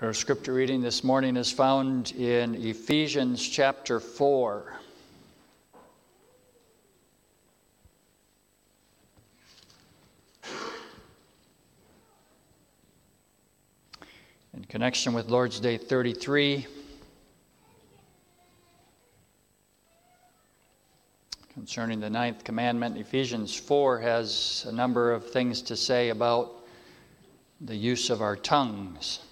Our scripture reading this morning is found in Ephesians chapter 4. In connection with Lord's Day 33, concerning the ninth commandment, Ephesians 4 has a number of things to say about the use of our tongues.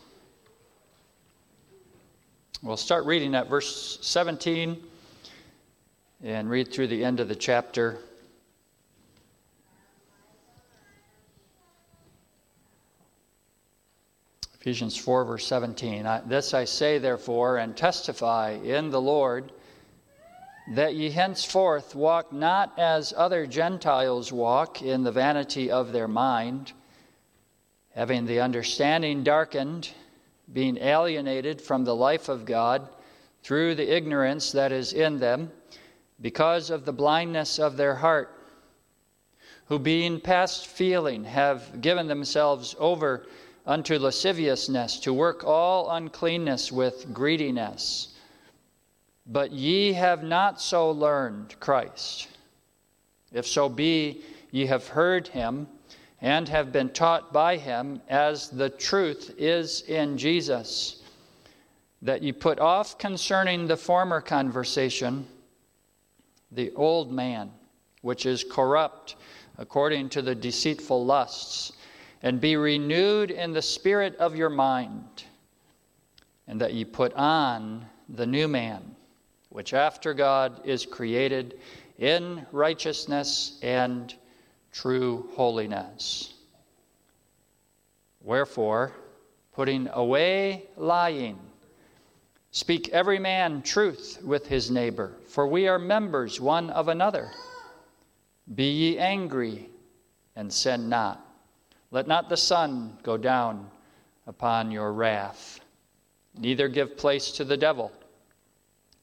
We'll start reading at verse 17 and read through the end of the chapter. Ephesians 4, verse 17. This I say, therefore, and testify in the Lord, that ye henceforth walk not as other Gentiles walk in the vanity of their mind, having the understanding darkened being alienated from the life of God through the ignorance that is in them, because of the blindness of their heart, who being past feeling have given themselves over unto lasciviousness to work all uncleanness with greediness. But ye have not so learned Christ. If so be ye have heard him and have been taught by him as the truth is in Jesus, that ye put off concerning the former conversation the old man, which is corrupt according to the deceitful lusts, and be renewed in the spirit of your mind, and that ye put on the new man, which after God is created in righteousness and true holiness. Wherefore, putting away lying, speak every man truth with his neighbor, for we are members one of another. Be ye angry and sin not. Let not the sun go down upon your wrath, neither give place to the devil.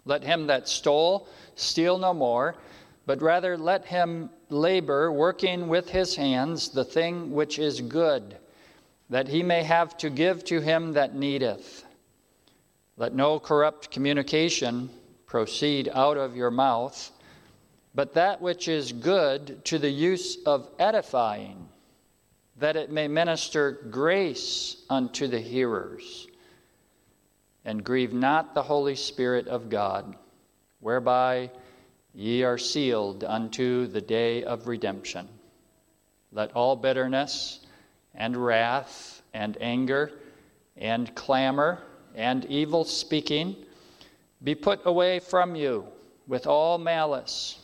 Let him that stole steal no more but rather let him labor, working with his hands the thing which is good, that he may have to give to him that needeth. Let no corrupt communication proceed out of your mouth, but that which is good to the use of edifying, that it may minister grace unto the hearers. And grieve not the Holy Spirit of God, whereby Ye are sealed unto the day of redemption. Let all bitterness and wrath and anger and clamor and evil speaking be put away from you with all malice.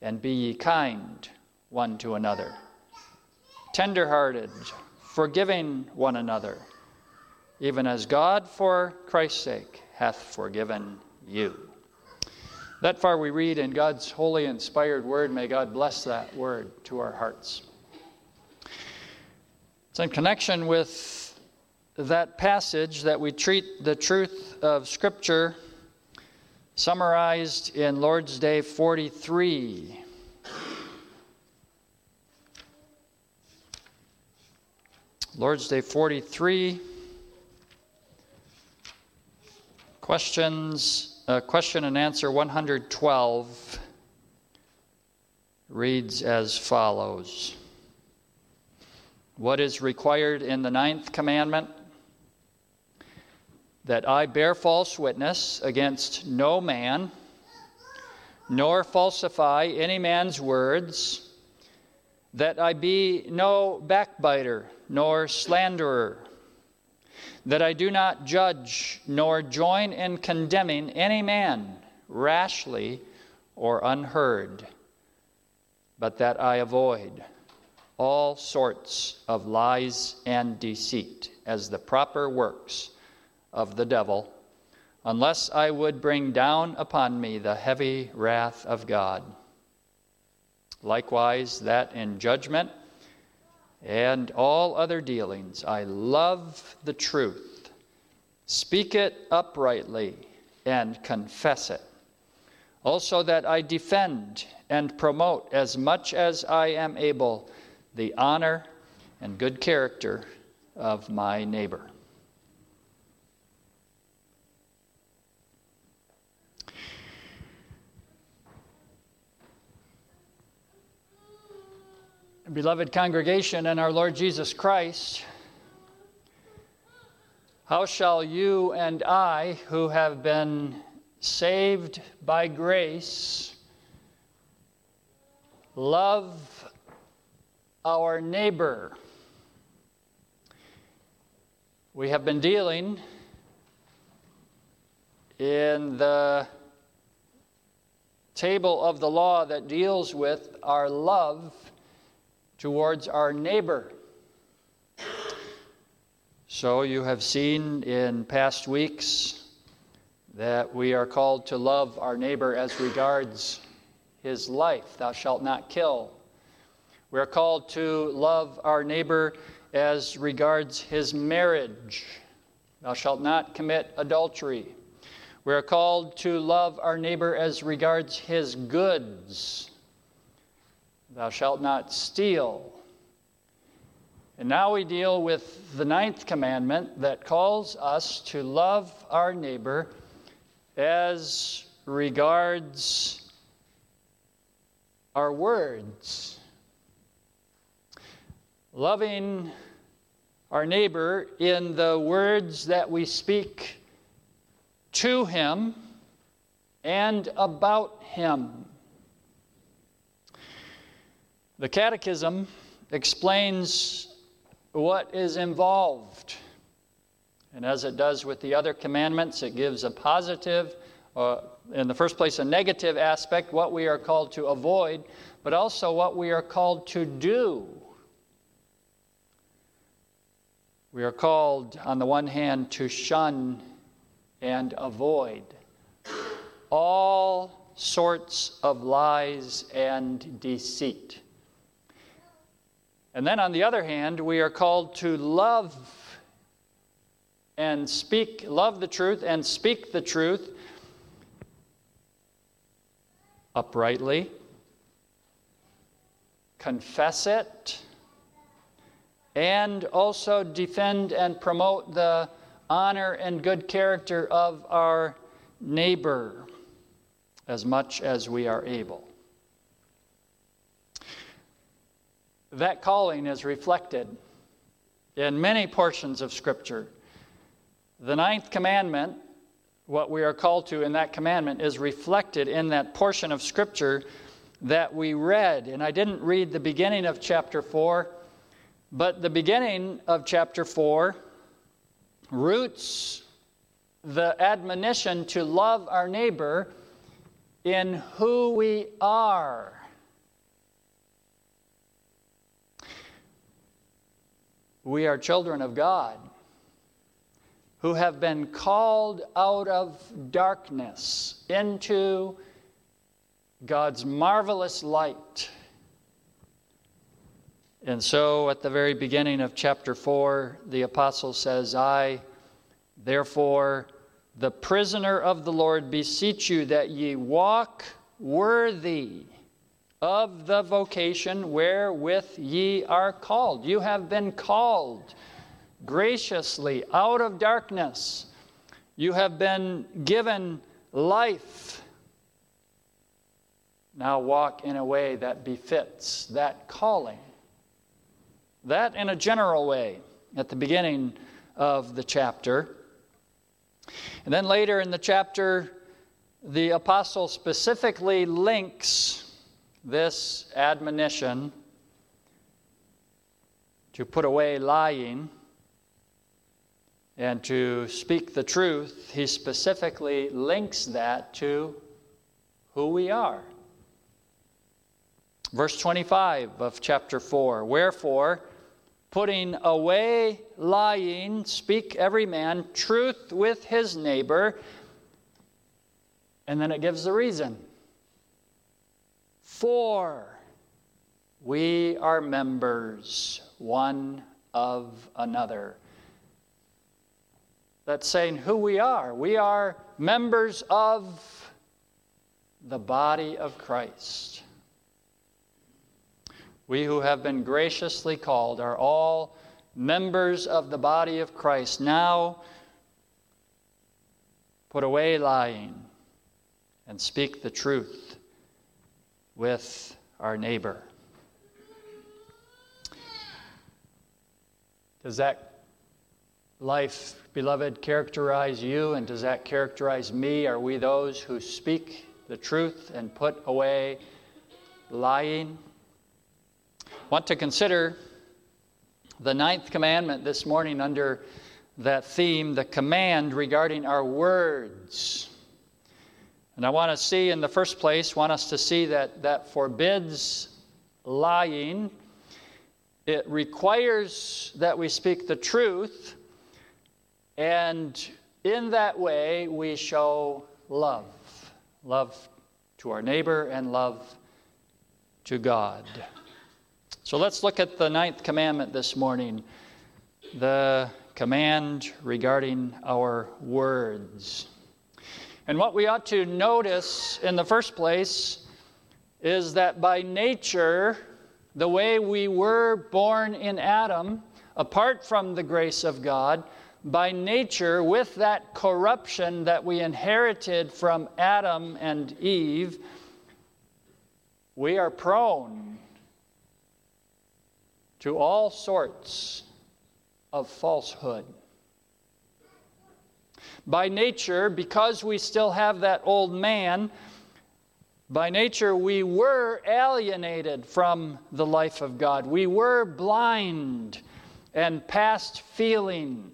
And be ye kind one to another, tenderhearted, forgiving one another, even as God for Christ's sake hath forgiven you. That far we read in God's holy, inspired word. May God bless that word to our hearts. It's in connection with that passage that we treat the truth of Scripture summarized in Lord's Day 43. Lord's Day 43. Questions uh, question and answer 112 reads as follows What is required in the ninth commandment? That I bear false witness against no man, nor falsify any man's words, that I be no backbiter, nor slanderer that I do not judge nor join in condemning any man rashly or unheard, but that I avoid all sorts of lies and deceit as the proper works of the devil, unless I would bring down upon me the heavy wrath of God. Likewise, that in judgment, and all other dealings. I love the truth. Speak it uprightly and confess it. Also, that I defend and promote as much as I am able the honor and good character of my neighbor. Beloved congregation and our Lord Jesus Christ, how shall you and I, who have been saved by grace, love our neighbor? We have been dealing in the table of the law that deals with our love towards our neighbor. So, you have seen in past weeks that we are called to love our neighbor as regards his life. Thou shalt not kill. We are called to love our neighbor as regards his marriage. Thou shalt not commit adultery. We are called to love our neighbor as regards his goods. Thou shalt not steal. And now we deal with the ninth commandment that calls us to love our neighbor as regards our words. Loving our neighbor in the words that we speak to him and about him. The Catechism explains what is involved. And as it does with the other commandments, it gives a positive, uh, in the first place, a negative aspect, what we are called to avoid, but also what we are called to do. We are called, on the one hand, to shun and avoid all sorts of lies and deceit. And then on the other hand, we are called to love and speak, love the truth and speak the truth uprightly, confess it, and also defend and promote the honor and good character of our neighbor as much as we are able. That calling is reflected in many portions of Scripture. The ninth commandment, what we are called to in that commandment, is reflected in that portion of Scripture that we read. And I didn't read the beginning of chapter 4, but the beginning of chapter 4 roots the admonition to love our neighbor in who we are. We are children of God who have been called out of darkness into God's marvelous light. And so, at the very beginning of chapter 4, the apostle says, I, therefore, the prisoner of the Lord, beseech you that ye walk worthy of the vocation wherewith ye are called. You have been called graciously out of darkness. You have been given life. Now walk in a way that befits that calling. That in a general way at the beginning of the chapter. And then later in the chapter, the apostle specifically links this admonition to put away lying and to speak the truth, he specifically links that to who we are. Verse 25 of chapter 4 Wherefore, putting away lying, speak every man truth with his neighbor. And then it gives the reason. For we are members one of another. That's saying who we are. We are members of the body of Christ. We who have been graciously called are all members of the body of Christ. Now, put away lying and speak the truth with our neighbor. Does that life, beloved, characterize you and does that characterize me? Are we those who speak the truth and put away lying? want to consider the ninth commandment this morning under that theme, the command regarding our words. And I want to see in the first place, want us to see that that forbids lying. It requires that we speak the truth, and in that way we show love love to our neighbor and love to God. So let's look at the ninth commandment this morning the command regarding our words. And what we ought to notice in the first place is that by nature, the way we were born in Adam, apart from the grace of God, by nature, with that corruption that we inherited from Adam and Eve, we are prone to all sorts of falsehood. By nature, because we still have that old man, by nature we were alienated from the life of God. We were blind and past feeling.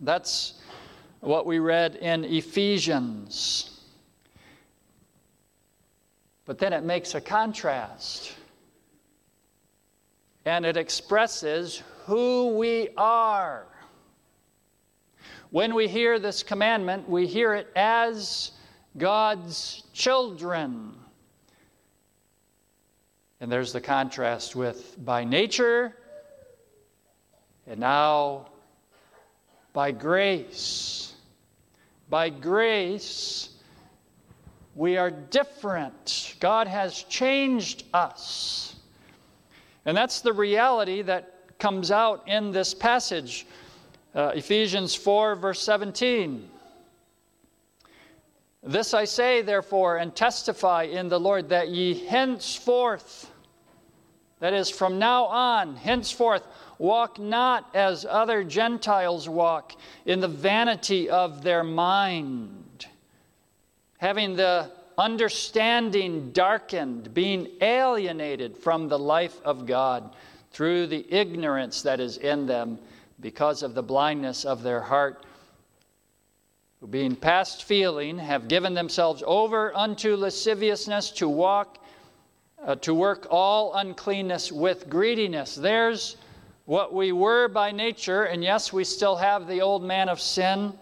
That's what we read in Ephesians. But then it makes a contrast and it expresses who we are. When we hear this commandment, we hear it as God's children. And there's the contrast with by nature and now by grace. By grace, we are different. God has changed us. And that's the reality that comes out in this passage. Uh, Ephesians 4, verse 17. This I say, therefore, and testify in the Lord that ye henceforth, that is, from now on, henceforth, walk not as other Gentiles walk, in the vanity of their mind, having the understanding darkened, being alienated from the life of God through the ignorance that is in them because of the blindness of their heart, who being past feeling have given themselves over unto lasciviousness to walk. Uh, to work all uncleanness with greediness. There's what we were by nature, and yes, we still have the old man of sin.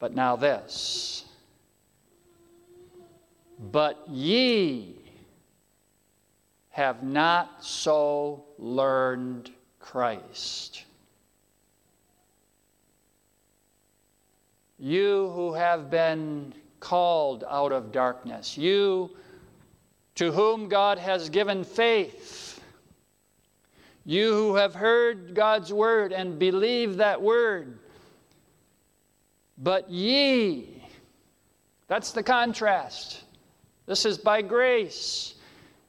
But now, this but ye have not so learned Christ. You who have been called out of darkness, you to whom God has given faith, you who have heard God's word and believe that word, but ye, that's the contrast. This is by grace.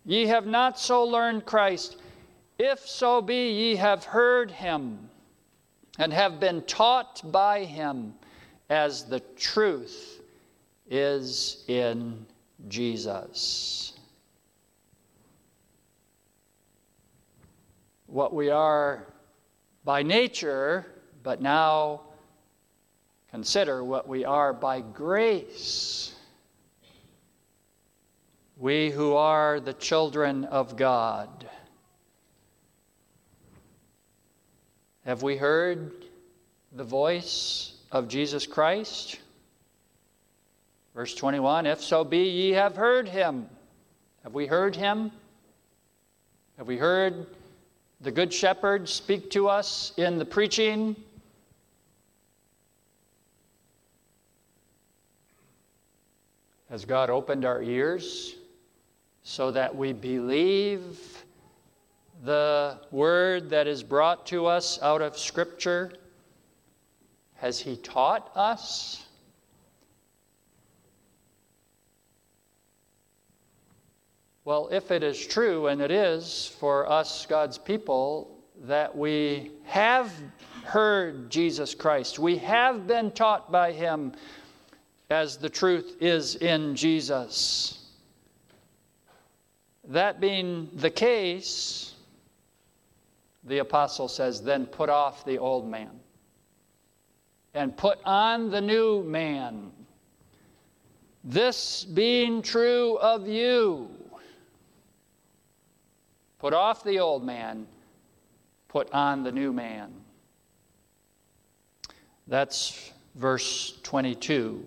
Ye have not so learned Christ. If so be ye have heard him and have been taught by him as the truth is in Jesus. What we are by nature, but now consider what we are by grace we who are the children of God. Have we heard the voice of Jesus Christ? Verse 21 If so be ye have heard him. Have we heard him? Have we heard the Good Shepherd speak to us in the preaching? Has God opened our ears? so that we believe the word that is brought to us out of Scripture? Has He taught us? Well, if it is true, and it is for us, God's people, that we have heard Jesus Christ, we have been taught by Him as the truth is in Jesus. That being the case, the apostle says, then put off the old man and put on the new man. This being true of you Put off the old man, put on the new man. That's verse 22.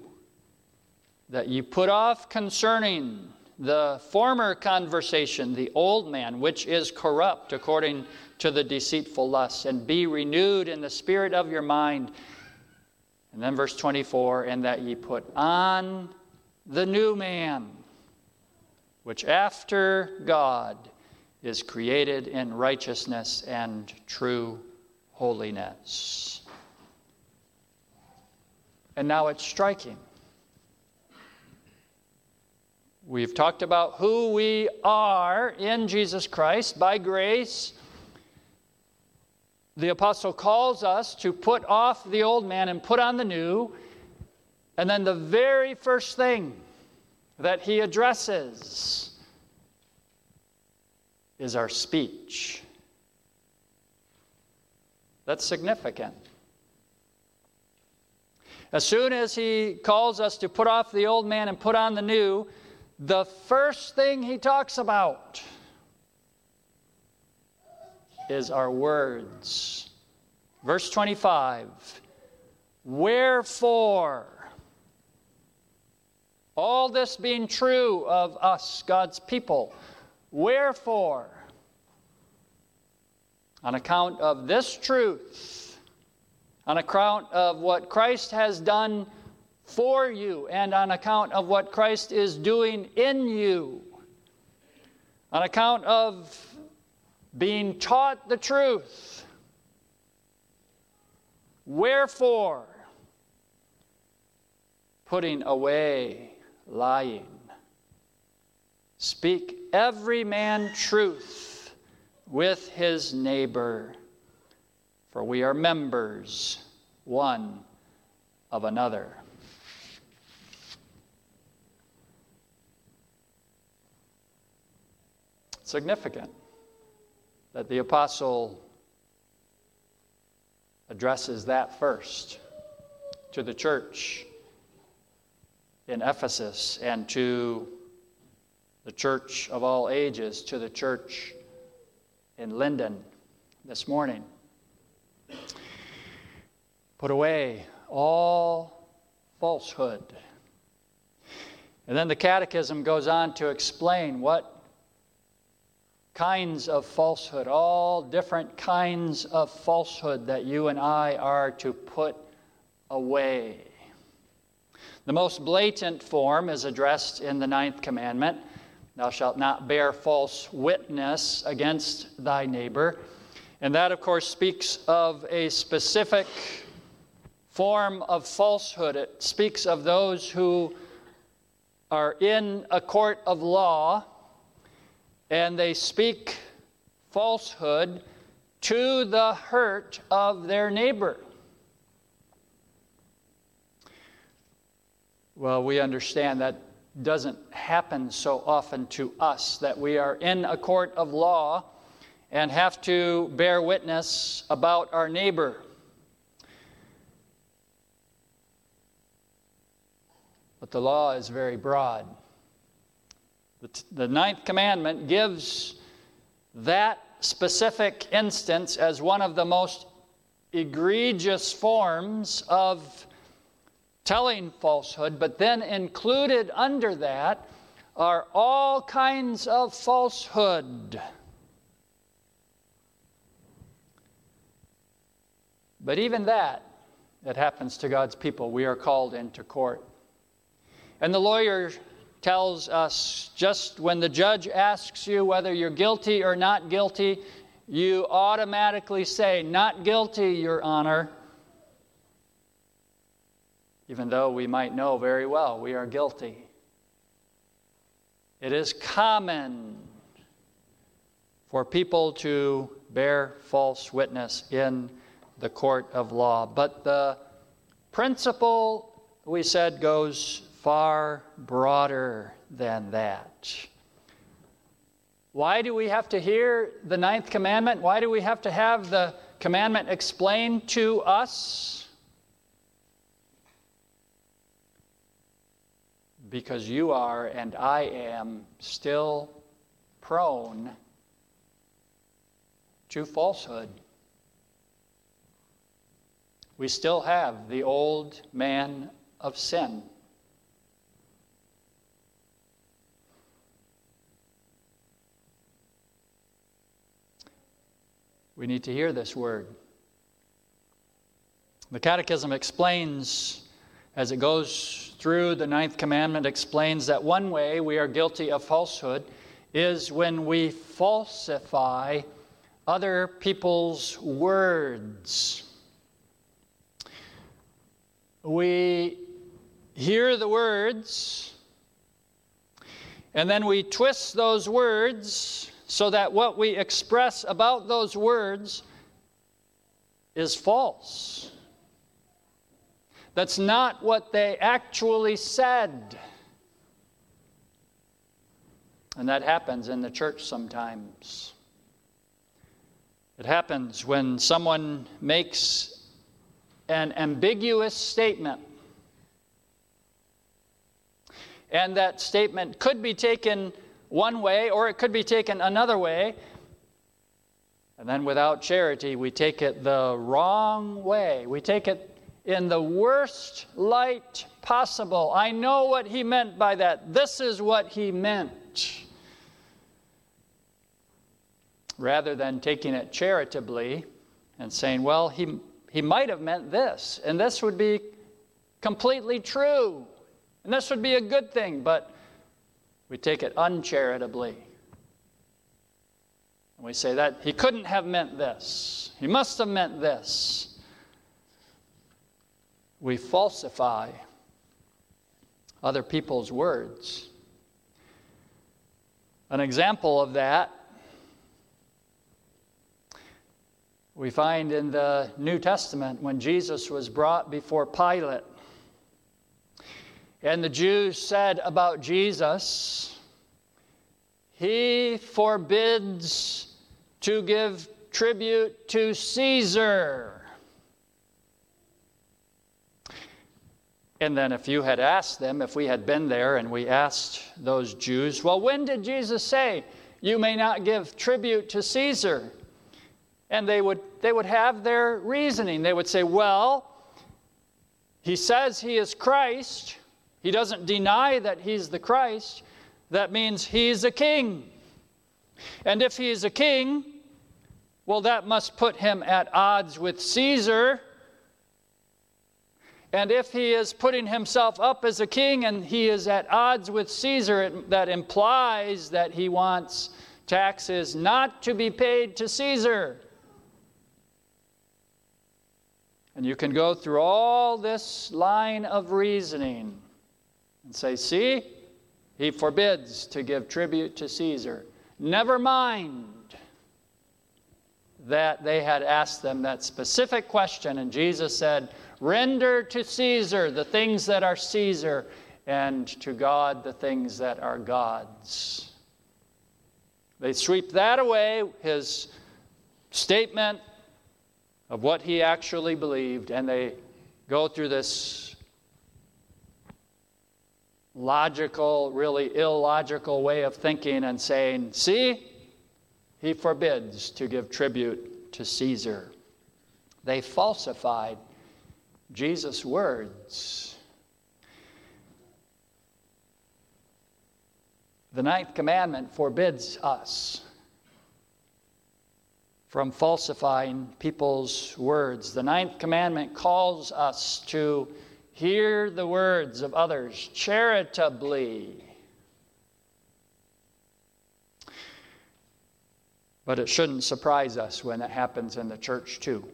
That you put off concerning the former conversation, the old man, which is corrupt according to the deceitful lusts, and be renewed in the spirit of your mind. And then verse 24, and that ye put on the new man, which after God is created in righteousness and true holiness. And now it's striking. We've talked about who we are in Jesus Christ by grace. The apostle calls us to put off the old man and put on the new. And then the very first thing that he addresses is our speech. That's significant. As soon as he calls us to put off the old man and put on the new, the first thing he talks about is our words. Verse 25 Wherefore, all this being true of us, God's people, Wherefore, on account of this truth, on account of what Christ has done for you, and on account of what Christ is doing in you, on account of being taught the truth, wherefore, putting away lying Speak every man truth with his neighbor, for we are members one of another. Significant that the apostle addresses that first to the church in Ephesus and to the church of all ages to the church in Linden this morning. Put away all falsehood. And then the Catechism goes on to explain what kinds of falsehood, all different kinds of falsehood that you and I are to put away. The most blatant form is addressed in the ninth commandment Thou shalt not bear false witness against thy neighbor. And that, of course, speaks of a specific form of falsehood. It speaks of those who are in a court of law and they speak falsehood to the hurt of their neighbor. Well, we understand that doesn't happen so often to us that we are in a court of law and have to bear witness about our neighbor. But the law is very broad. The, t- the ninth commandment gives that specific instance as one of the most egregious forms of telling falsehood, but then included under that are all kinds of falsehood. But even that, that happens to God's people. We are called into court. And the lawyer tells us just when the judge asks you whether you're guilty or not guilty, you automatically say, Not guilty, Your Honor even though we might know very well we are guilty. It is common for people to bear false witness in the court of law. But the principle, we said, goes far broader than that. Why do we have to hear the ninth commandment? Why do we have to have the commandment explained to us? Because you are and I am still prone to falsehood. We still have the old man of sin. We need to hear this word. The Catechism explains, as it goes through the ninth commandment, explains that one way we are guilty of falsehood is when we falsify other people's words. We hear the words, and then we twist those words so that what we express about those words is false. That's not what they actually said. And that happens in the church sometimes. It happens when someone makes an ambiguous statement. And that statement could be taken one way or it could be taken another way. And then without charity, we take it the wrong way. We take it in the worst light possible. I know what he meant by that. This is what he meant. Rather than taking it charitably and saying, well, he, he might have meant this, and this would be completely true, and this would be a good thing, but we take it uncharitably. And we say that he couldn't have meant this, he must have meant this. We falsify other people's words. An example of that we find in the New Testament when Jesus was brought before Pilate. And the Jews said about Jesus, He forbids to give tribute to Caesar. And then, if you had asked them, if we had been there and we asked those Jews, well, when did Jesus say, You may not give tribute to Caesar? And they would, they would have their reasoning. They would say, Well, he says he is Christ. He doesn't deny that he's the Christ. That means he's a king. And if he is a king, well, that must put him at odds with Caesar. And if he is putting himself up as a king and he is at odds with Caesar, that implies that he wants taxes not to be paid to Caesar. And you can go through all this line of reasoning and say, See, he forbids to give tribute to Caesar. Never mind that they had asked them that specific question, and Jesus said, Render to Caesar the things that are Caesar, and to God the things that are God's. They sweep that away, his statement of what he actually believed, and they go through this logical, really illogical way of thinking and saying, see, he forbids to give tribute to Caesar. They falsified Jesus' words. The ninth commandment forbids us from falsifying people's words. The ninth commandment calls us to Hear the words of others charitably. But it shouldn't surprise us when it happens in the church, too.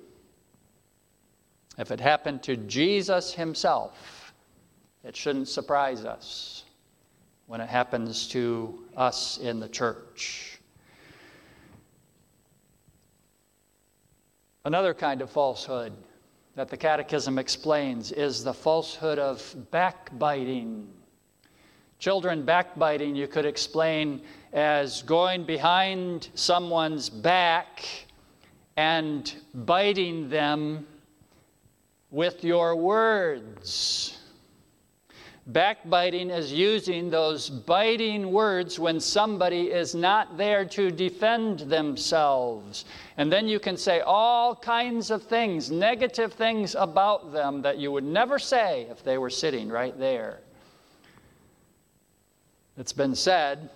If it happened to Jesus himself, it shouldn't surprise us when it happens to us in the church. Another kind of falsehood that the Catechism explains is the falsehood of backbiting. Children backbiting, you could explain as going behind someone's back and biting them with your words. Backbiting is using those biting words when somebody is not there to defend themselves. And then you can say all kinds of things, negative things about them that you would never say if they were sitting right there. It's been said,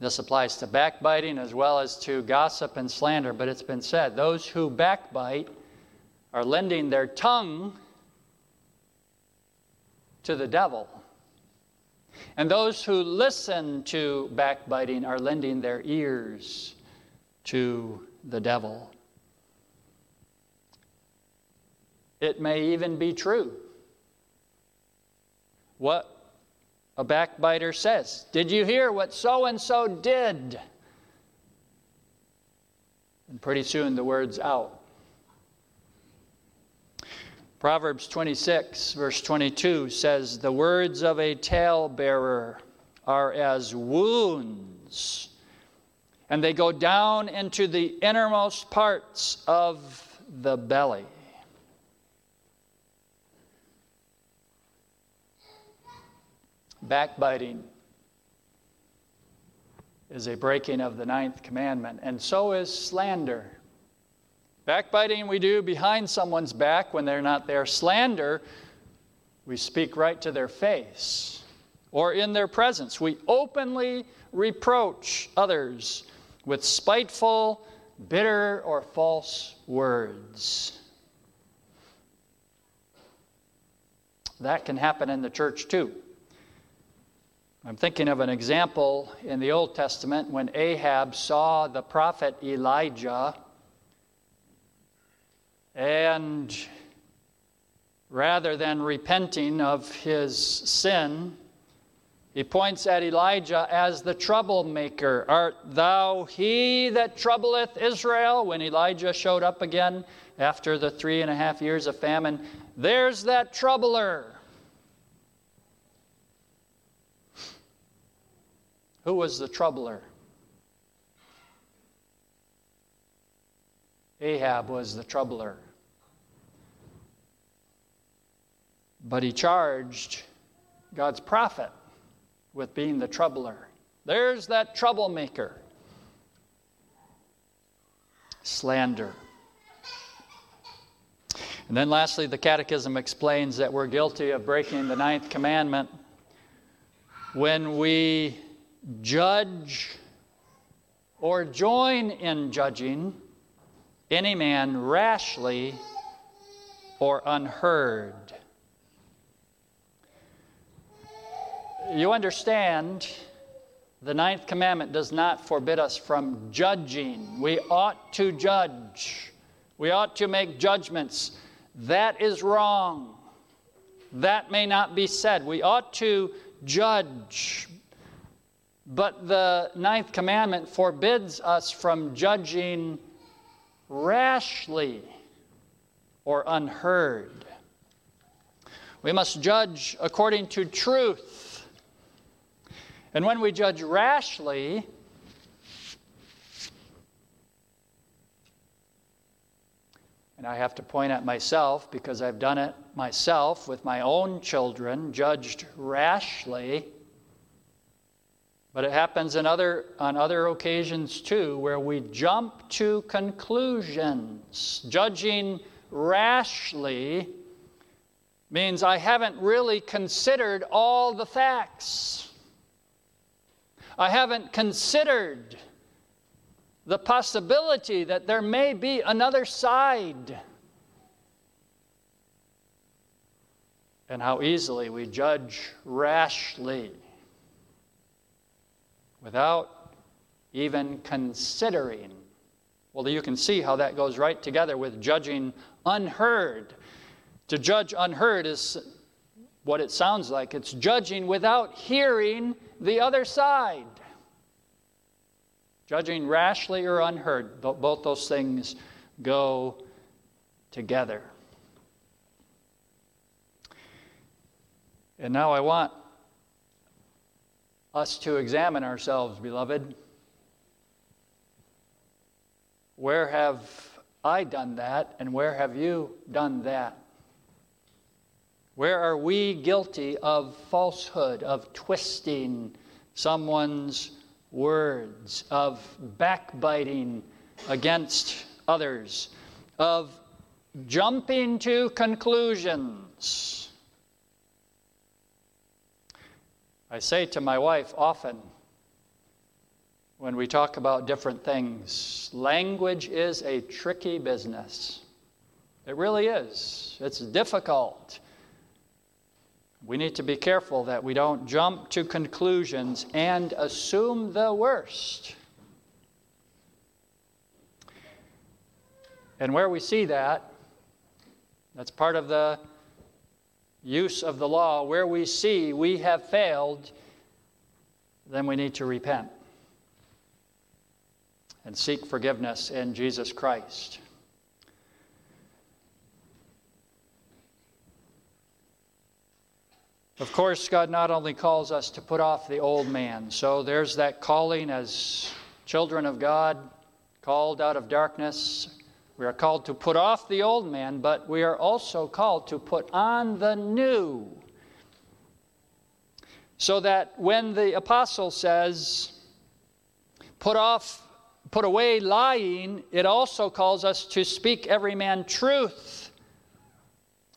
this applies to backbiting as well as to gossip and slander, but it's been said those who backbite are lending their tongue to the devil. And those who listen to backbiting are lending their ears to the devil. It may even be true. What a backbiter says. Did you hear what so and so did? And pretty soon the word's out. Proverbs 26, verse 22 says, The words of a talebearer are as wounds, and they go down into the innermost parts of the belly. Backbiting is a breaking of the ninth commandment, and so is slander. Backbiting we do behind someone's back when they're not there. Slander, we speak right to their face or in their presence. We openly reproach others with spiteful, bitter, or false words. That can happen in the church too. I'm thinking of an example in the Old Testament when Ahab saw the prophet Elijah and rather than repenting of his sin, he points at Elijah as the troublemaker. Art thou he that troubleth Israel? When Elijah showed up again after the three and a half years of famine, there's that troubler. Who was the troubler? Ahab was the troubler. But he charged God's prophet with being the troubler. There's that troublemaker. Slander. And then lastly, the Catechism explains that we're guilty of breaking the ninth commandment when we judge or join in judging any man rashly or unheard. You understand, the ninth commandment does not forbid us from judging. We ought to judge, we ought to make judgments. That is wrong. That may not be said. We ought to judge. But the ninth commandment forbids us from judging rashly or unheard. We must judge according to truth. And when we judge rashly, and I have to point at myself because I've done it myself with my own children, judged rashly. But it happens other, on other occasions too, where we jump to conclusions. Judging rashly means I haven't really considered all the facts. I haven't considered the possibility that there may be another side. And how easily we judge rashly without even considering. Well, you can see how that goes right together with judging unheard. To judge unheard is what it sounds like. It's judging without hearing the other side. Judging rashly or unheard, both those things go together. And now I want us to examine ourselves, beloved. Where have I done that, and where have you done that? Where are we guilty of falsehood, of twisting someone's words, of backbiting against others, of jumping to conclusions? I say to my wife often, when we talk about different things. Language is a tricky business. It really is. It's difficult. We need to be careful that we don't jump to conclusions and assume the worst. And where we see that, that's part of the use of the law. Where we see we have failed, then we need to repent and seek forgiveness in Jesus Christ. Of course, God not only calls us to put off the old man, so there's that calling as children of God, called out of darkness. We are called to put off the old man, but we are also called to put on the new. So that when the apostle says, put off put away lying, it also calls us to speak every man truth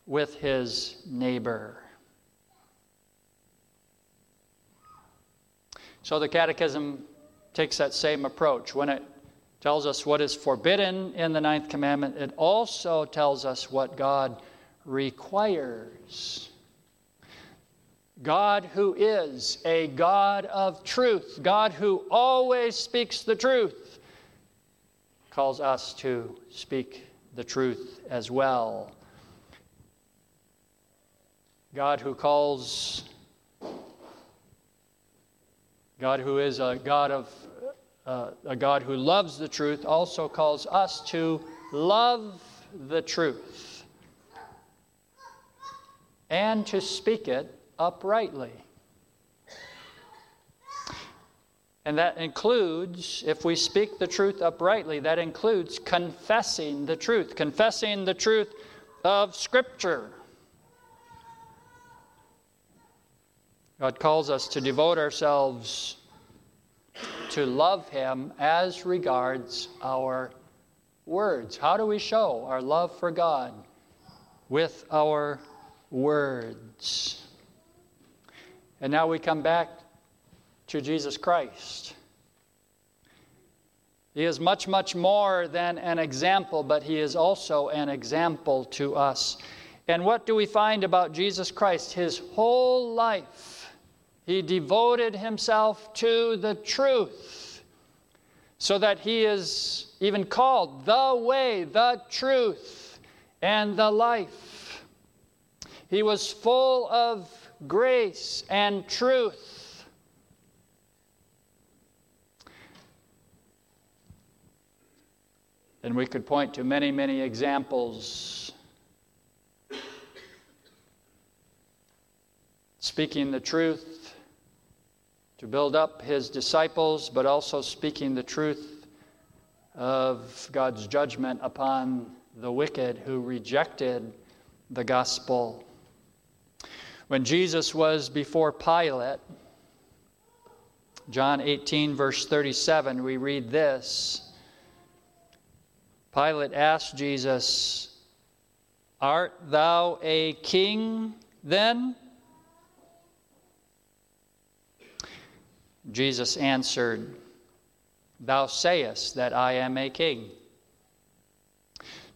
with his neighbor. So the Catechism takes that same approach. When it tells us what is forbidden in the ninth commandment, it also tells us what God requires. God who is a God of truth, God who always speaks the truth, calls us to speak the truth as well. God who calls, God who is a God of, uh, a God who loves the truth, also calls us to love the truth and to speak it uprightly. And that includes, if we speak the truth uprightly, that includes confessing the truth, confessing the truth of Scripture. God calls us to devote ourselves to love Him as regards our words. How do we show our love for God? With our words. And now we come back to Jesus Christ. He is much, much more than an example, but he is also an example to us. And what do we find about Jesus Christ? His whole life, he devoted himself to the truth, so that he is even called the way, the truth, and the life. He was full of grace and truth. And we could point to many, many examples. Speaking the truth to build up his disciples, but also speaking the truth of God's judgment upon the wicked who rejected the gospel. When Jesus was before Pilate, John 18, verse 37, we read this. Pilate asked Jesus, Art thou a king then? Jesus answered, Thou sayest that I am a king.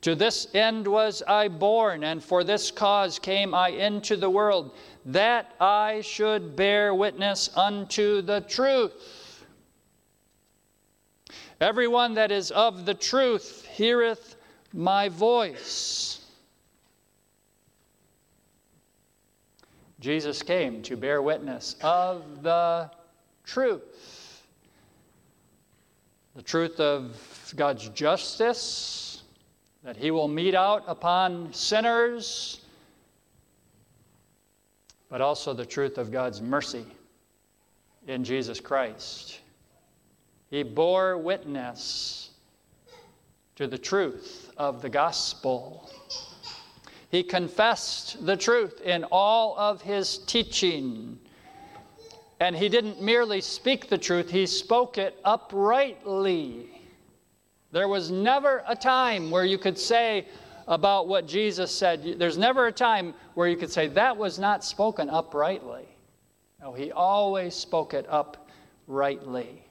To this end was I born, and for this cause came I into the world, that I should bear witness unto the truth. Everyone that is of the truth heareth my voice. Jesus came to bear witness of the truth. The truth of God's justice, that He will mete out upon sinners, but also the truth of God's mercy in Jesus Christ. He bore witness to the truth of the gospel. He confessed the truth in all of his teaching. And he didn't merely speak the truth, he spoke it uprightly. There was never a time where you could say about what Jesus said, there's never a time where you could say that was not spoken uprightly. No, he always spoke it uprightly.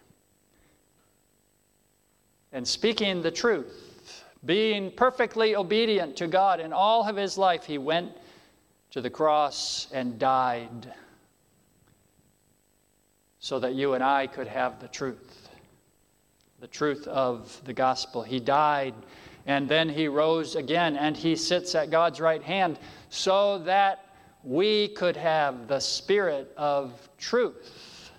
And speaking the truth being perfectly obedient to God in all of his life, he went to the cross and died so that you and I could have the truth, the truth of the gospel. He died and then he rose again and he sits at God's right hand so that we could have the spirit of truth.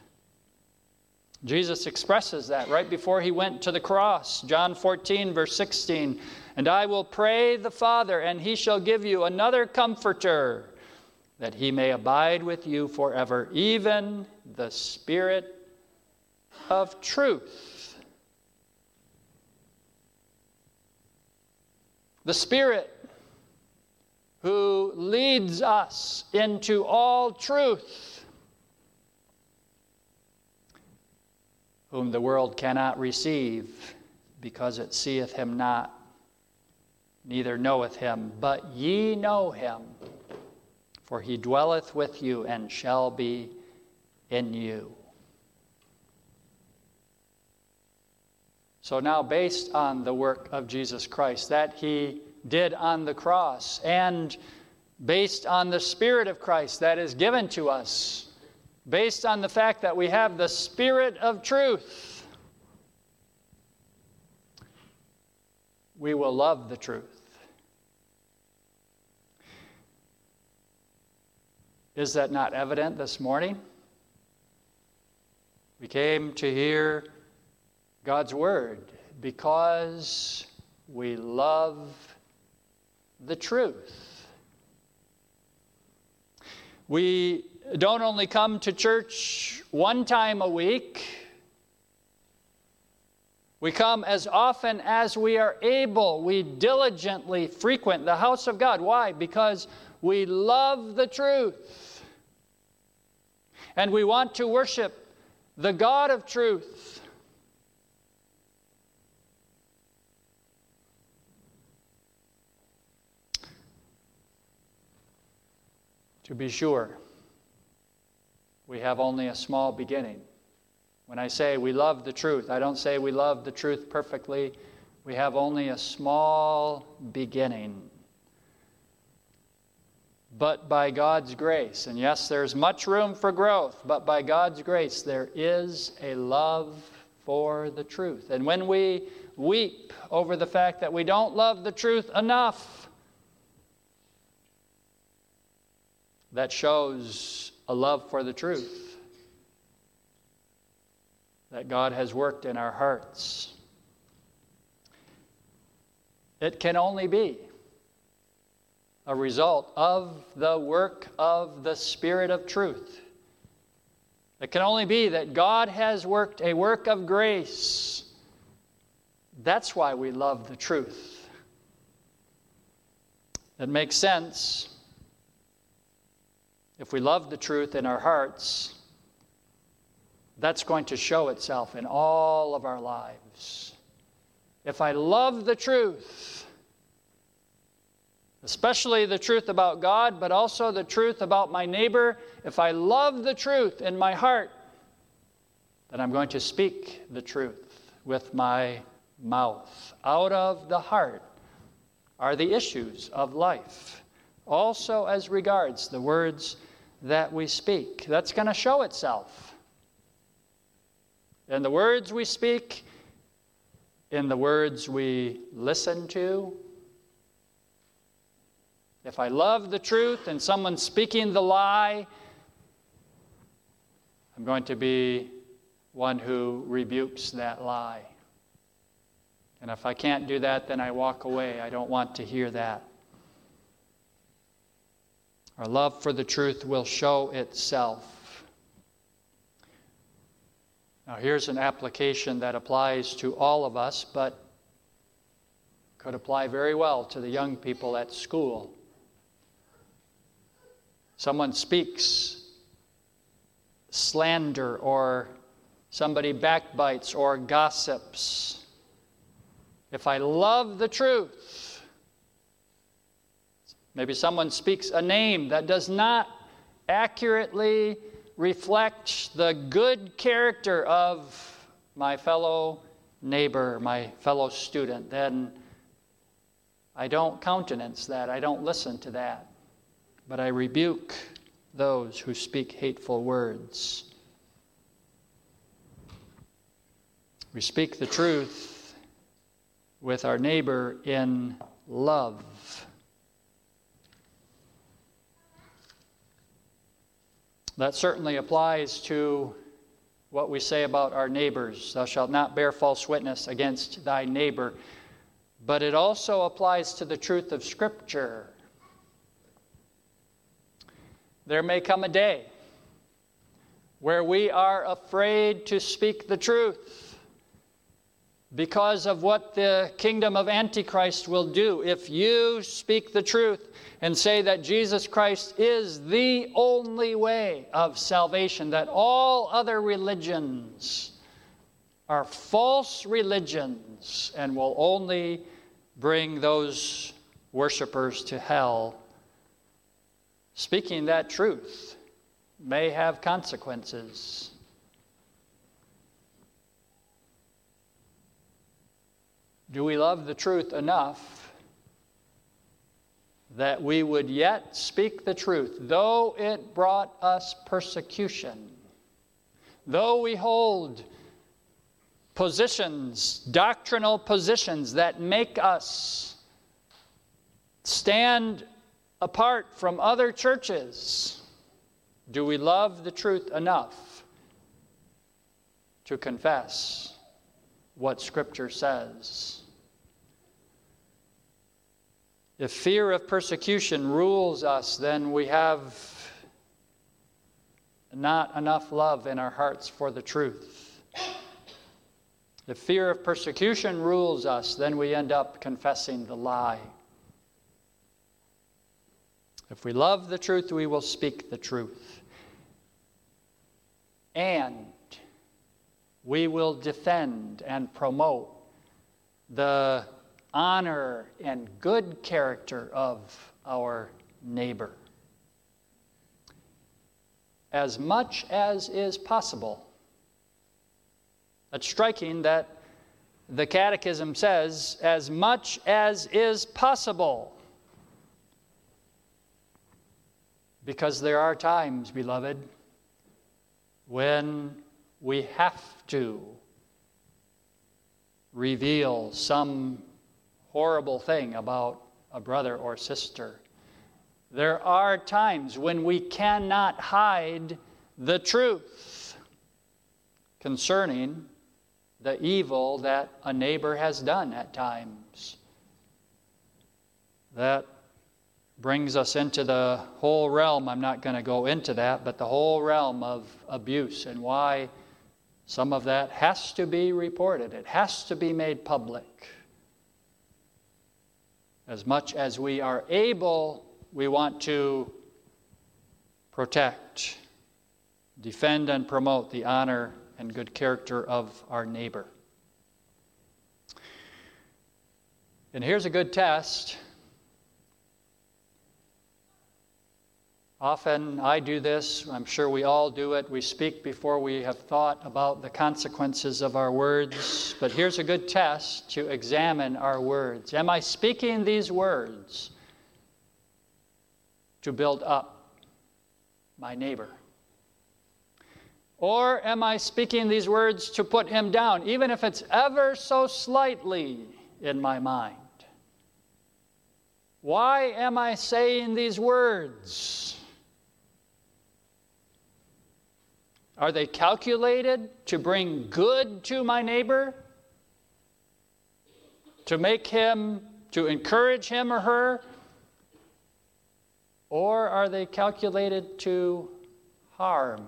Jesus expresses that right before he went to the cross. John 14, verse 16. And I will pray the Father, and he shall give you another comforter, that he may abide with you forever, even the Spirit of truth. The Spirit who leads us into all truth whom the world cannot receive, because it seeth him not, neither knoweth him. But ye know him, for he dwelleth with you and shall be in you. So now, based on the work of Jesus Christ that he did on the cross, and based on the Spirit of Christ that is given to us based on the fact that we have the Spirit of truth, we will love the truth. Is that not evident this morning? We came to hear God's Word because we love the truth. We don't only come to church one time a week, we come as often as we are able. We diligently frequent the house of God. Why? Because we love the truth. And we want to worship the God of truth. To be sure, we have only a small beginning. When I say we love the truth, I don't say we love the truth perfectly. We have only a small beginning. But by God's grace, and yes, there's much room for growth, but by God's grace, there is a love for the truth. And when we weep over the fact that we don't love the truth enough, that shows a love for the truth that God has worked in our hearts. It can only be a result of the work of the Spirit of truth. It can only be that God has worked a work of grace. That's why we love the truth. It makes sense if we love the truth in our hearts, that's going to show itself in all of our lives. If I love the truth, especially the truth about God, but also the truth about my neighbor, if I love the truth in my heart, then I'm going to speak the truth with my mouth. Out of the heart are the issues of life, also as regards the words that we speak. That's going to show itself. In the words we speak, in the words we listen to, If I love the truth and someone's speaking the lie, I'm going to be one who rebukes that lie. And if I can't do that, then I walk away. I don't want to hear that. Our love for the truth will show itself. Now, here's an application that applies to all of us, but could apply very well to the young people at school. Someone speaks slander or somebody backbites or gossips. If I love the truth, maybe someone speaks a name that does not accurately reflect the good character of my fellow neighbor, my fellow student, then I don't countenance that. I don't listen to that. But I rebuke those who speak hateful words. We speak the truth with our neighbor in love. That certainly applies to what we say about our neighbors. Thou shalt not bear false witness against thy neighbor. But it also applies to the truth of Scripture. There may come a day where we are afraid to speak the truth because of what the kingdom of Antichrist will do. If you speak the truth and say that Jesus Christ is the only way of salvation, that all other religions are false religions and will only bring those worshipers to hell Speaking that truth may have consequences. Do we love the truth enough that we would yet speak the truth, though it brought us persecution? Though we hold positions, doctrinal positions that make us stand apart from other churches? Do we love the truth enough to confess what Scripture says? If fear of persecution rules us, then we have not enough love in our hearts for the truth. If fear of persecution rules us, then we end up confessing the lie. If we love the truth, we will speak the truth. And we will defend and promote the honor and good character of our neighbor as much as is possible. It's striking that the Catechism says, as much as is possible. Because there are times, beloved, when we have to reveal some horrible thing about a brother or sister. There are times when we cannot hide the truth concerning the evil that a neighbor has done at times. That brings us into the whole realm. I'm not going to go into that, but the whole realm of abuse and why some of that has to be reported, it has to be made public. As much as we are able, we want to protect, defend, and promote the honor and good character of our neighbor. And here's a good test Often I do this, I'm sure we all do it. We speak before we have thought about the consequences of our words. But here's a good test to examine our words. Am I speaking these words to build up my neighbor? Or am I speaking these words to put him down, even if it's ever so slightly in my mind? Why am I saying these words? Are they calculated to bring good to my neighbor? To make him, to encourage him or her? Or are they calculated to harm?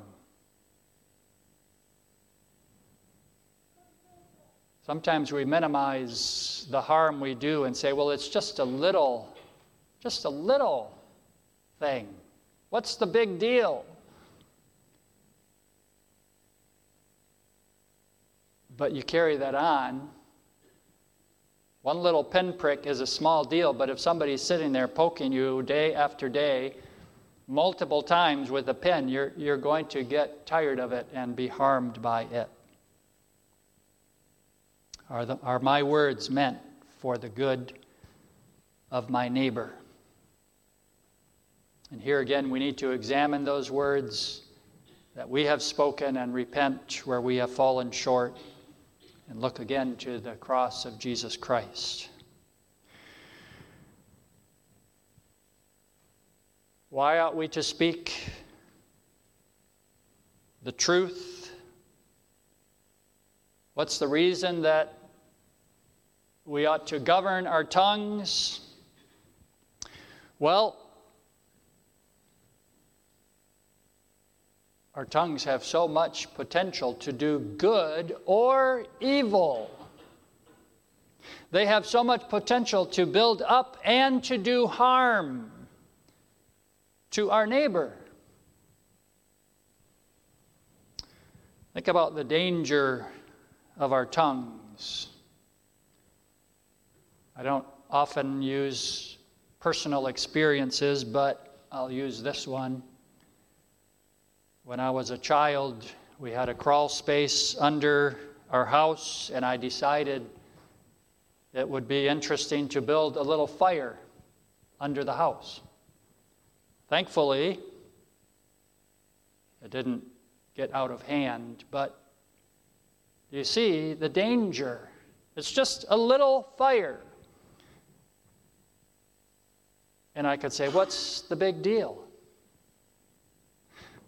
Sometimes we minimize the harm we do and say, well, it's just a little, just a little thing. What's the big deal? But you carry that on. One little pinprick is a small deal, but if somebody's sitting there poking you day after day, multiple times with a pin, you're, you're going to get tired of it and be harmed by it. Are, the, are my words meant for the good of my neighbor? And here again, we need to examine those words that we have spoken and repent where we have fallen short and look again to the cross of Jesus Christ. Why ought we to speak the truth? What's the reason that we ought to govern our tongues? Well, Our tongues have so much potential to do good or evil. They have so much potential to build up and to do harm to our neighbor. Think about the danger of our tongues. I don't often use personal experiences, but I'll use this one. When I was a child, we had a crawl space under our house, and I decided it would be interesting to build a little fire under the house. Thankfully, it didn't get out of hand, but you see the danger. It's just a little fire. And I could say, What's the big deal?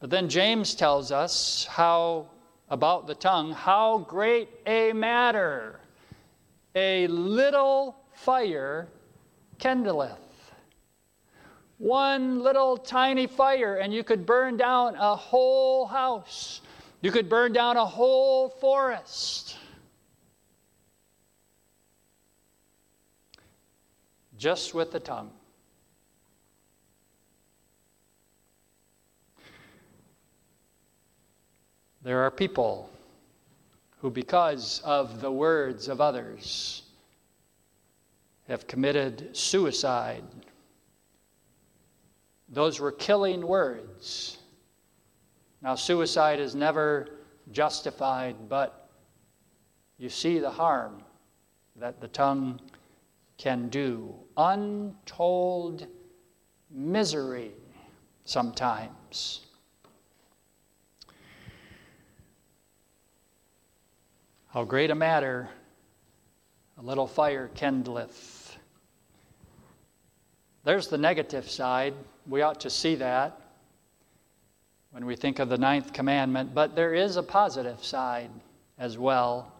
But then James tells us how, about the tongue, how great a matter a little fire kindleth. One little tiny fire, and you could burn down a whole house. You could burn down a whole forest. Just with the tongue. There are people who, because of the words of others, have committed suicide. Those were killing words. Now, suicide is never justified, but you see the harm that the tongue can do. Untold misery sometimes. How great a matter a little fire kindleth. There's the negative side. We ought to see that when we think of the ninth commandment, but there is a positive side as well.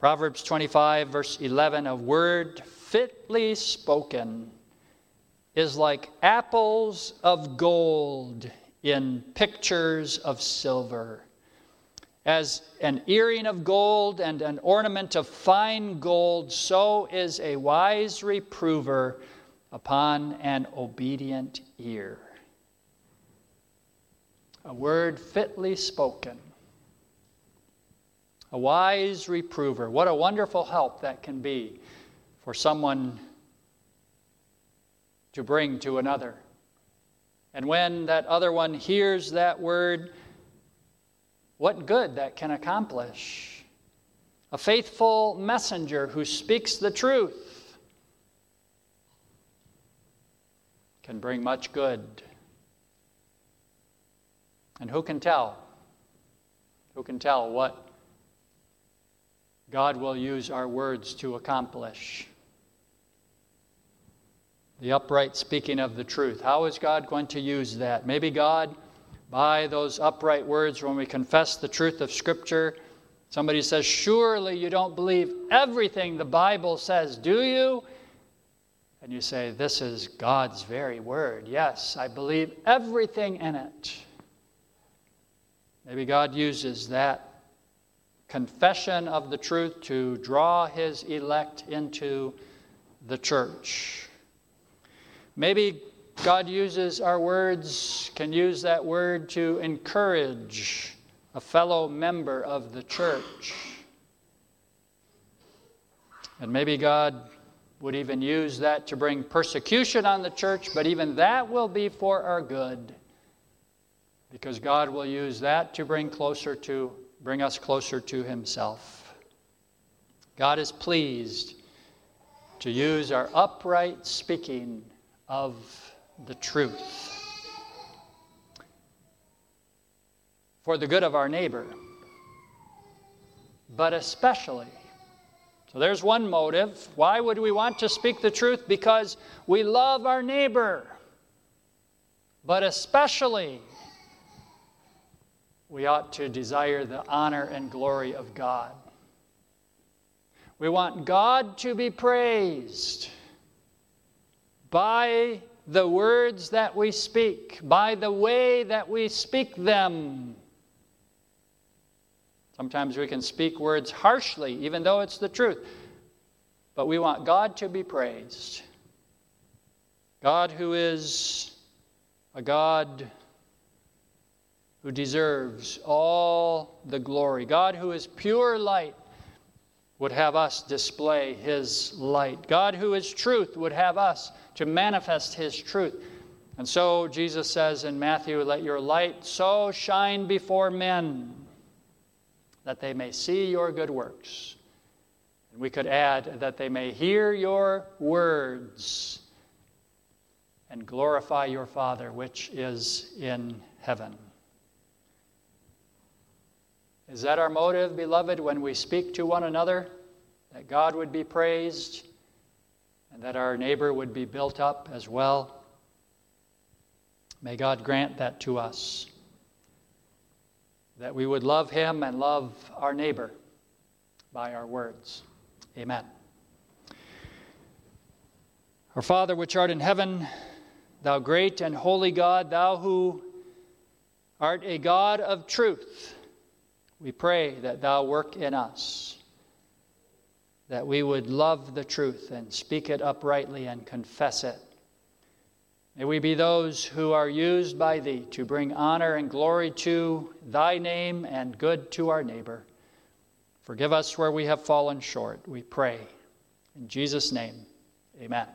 Proverbs 25, verse 11 a word fitly spoken is like apples of gold in pictures of silver as an earring of gold and an ornament of fine gold, so is a wise reprover upon an obedient ear. A word fitly spoken. A wise reprover. What a wonderful help that can be for someone to bring to another. And when that other one hears that word, what good that can accomplish. A faithful messenger who speaks the truth can bring much good. And who can tell? Who can tell what God will use our words to accomplish? the upright speaking of the truth. How is God going to use that? Maybe God, by those upright words, when we confess the truth of Scripture, somebody says, Surely you don't believe everything the Bible says, do you? And you say, This is God's very word. Yes, I believe everything in it. Maybe God uses that confession of the truth to draw his elect into the church. Maybe God uses our words, can use that word to encourage a fellow member of the church. And maybe God would even use that to bring persecution on the church, but even that will be for our good because God will use that to bring closer to bring us closer to himself. God is pleased to use our upright speaking of the truth for the good of our neighbor, but especially. So there's one motive. Why would we want to speak the truth? Because we love our neighbor, but especially we ought to desire the honor and glory of God. We want God to be praised by the words that we speak, by the way that we speak them. Sometimes we can speak words harshly, even though it's the truth. But we want God to be praised. God, who is a God who deserves all the glory. God, who is pure light, would have us display his light. God, who is truth, would have us to manifest his truth. And so Jesus says in Matthew, Let your light so shine before men that they may see your good works. And we could add that they may hear your words and glorify your Father which is in heaven. Is that our motive, beloved, when we speak to one another? That God would be praised and that our neighbor would be built up as well? May God grant that to us. That we would love him and love our neighbor by our words. Amen. Our Father, which art in heaven, thou great and holy God, thou who art a God of truth we pray that thou work in us, that we would love the truth and speak it uprightly and confess it. May we be those who are used by thee to bring honor and glory to thy name and good to our neighbor. Forgive us where we have fallen short, we pray. In Jesus' name, amen.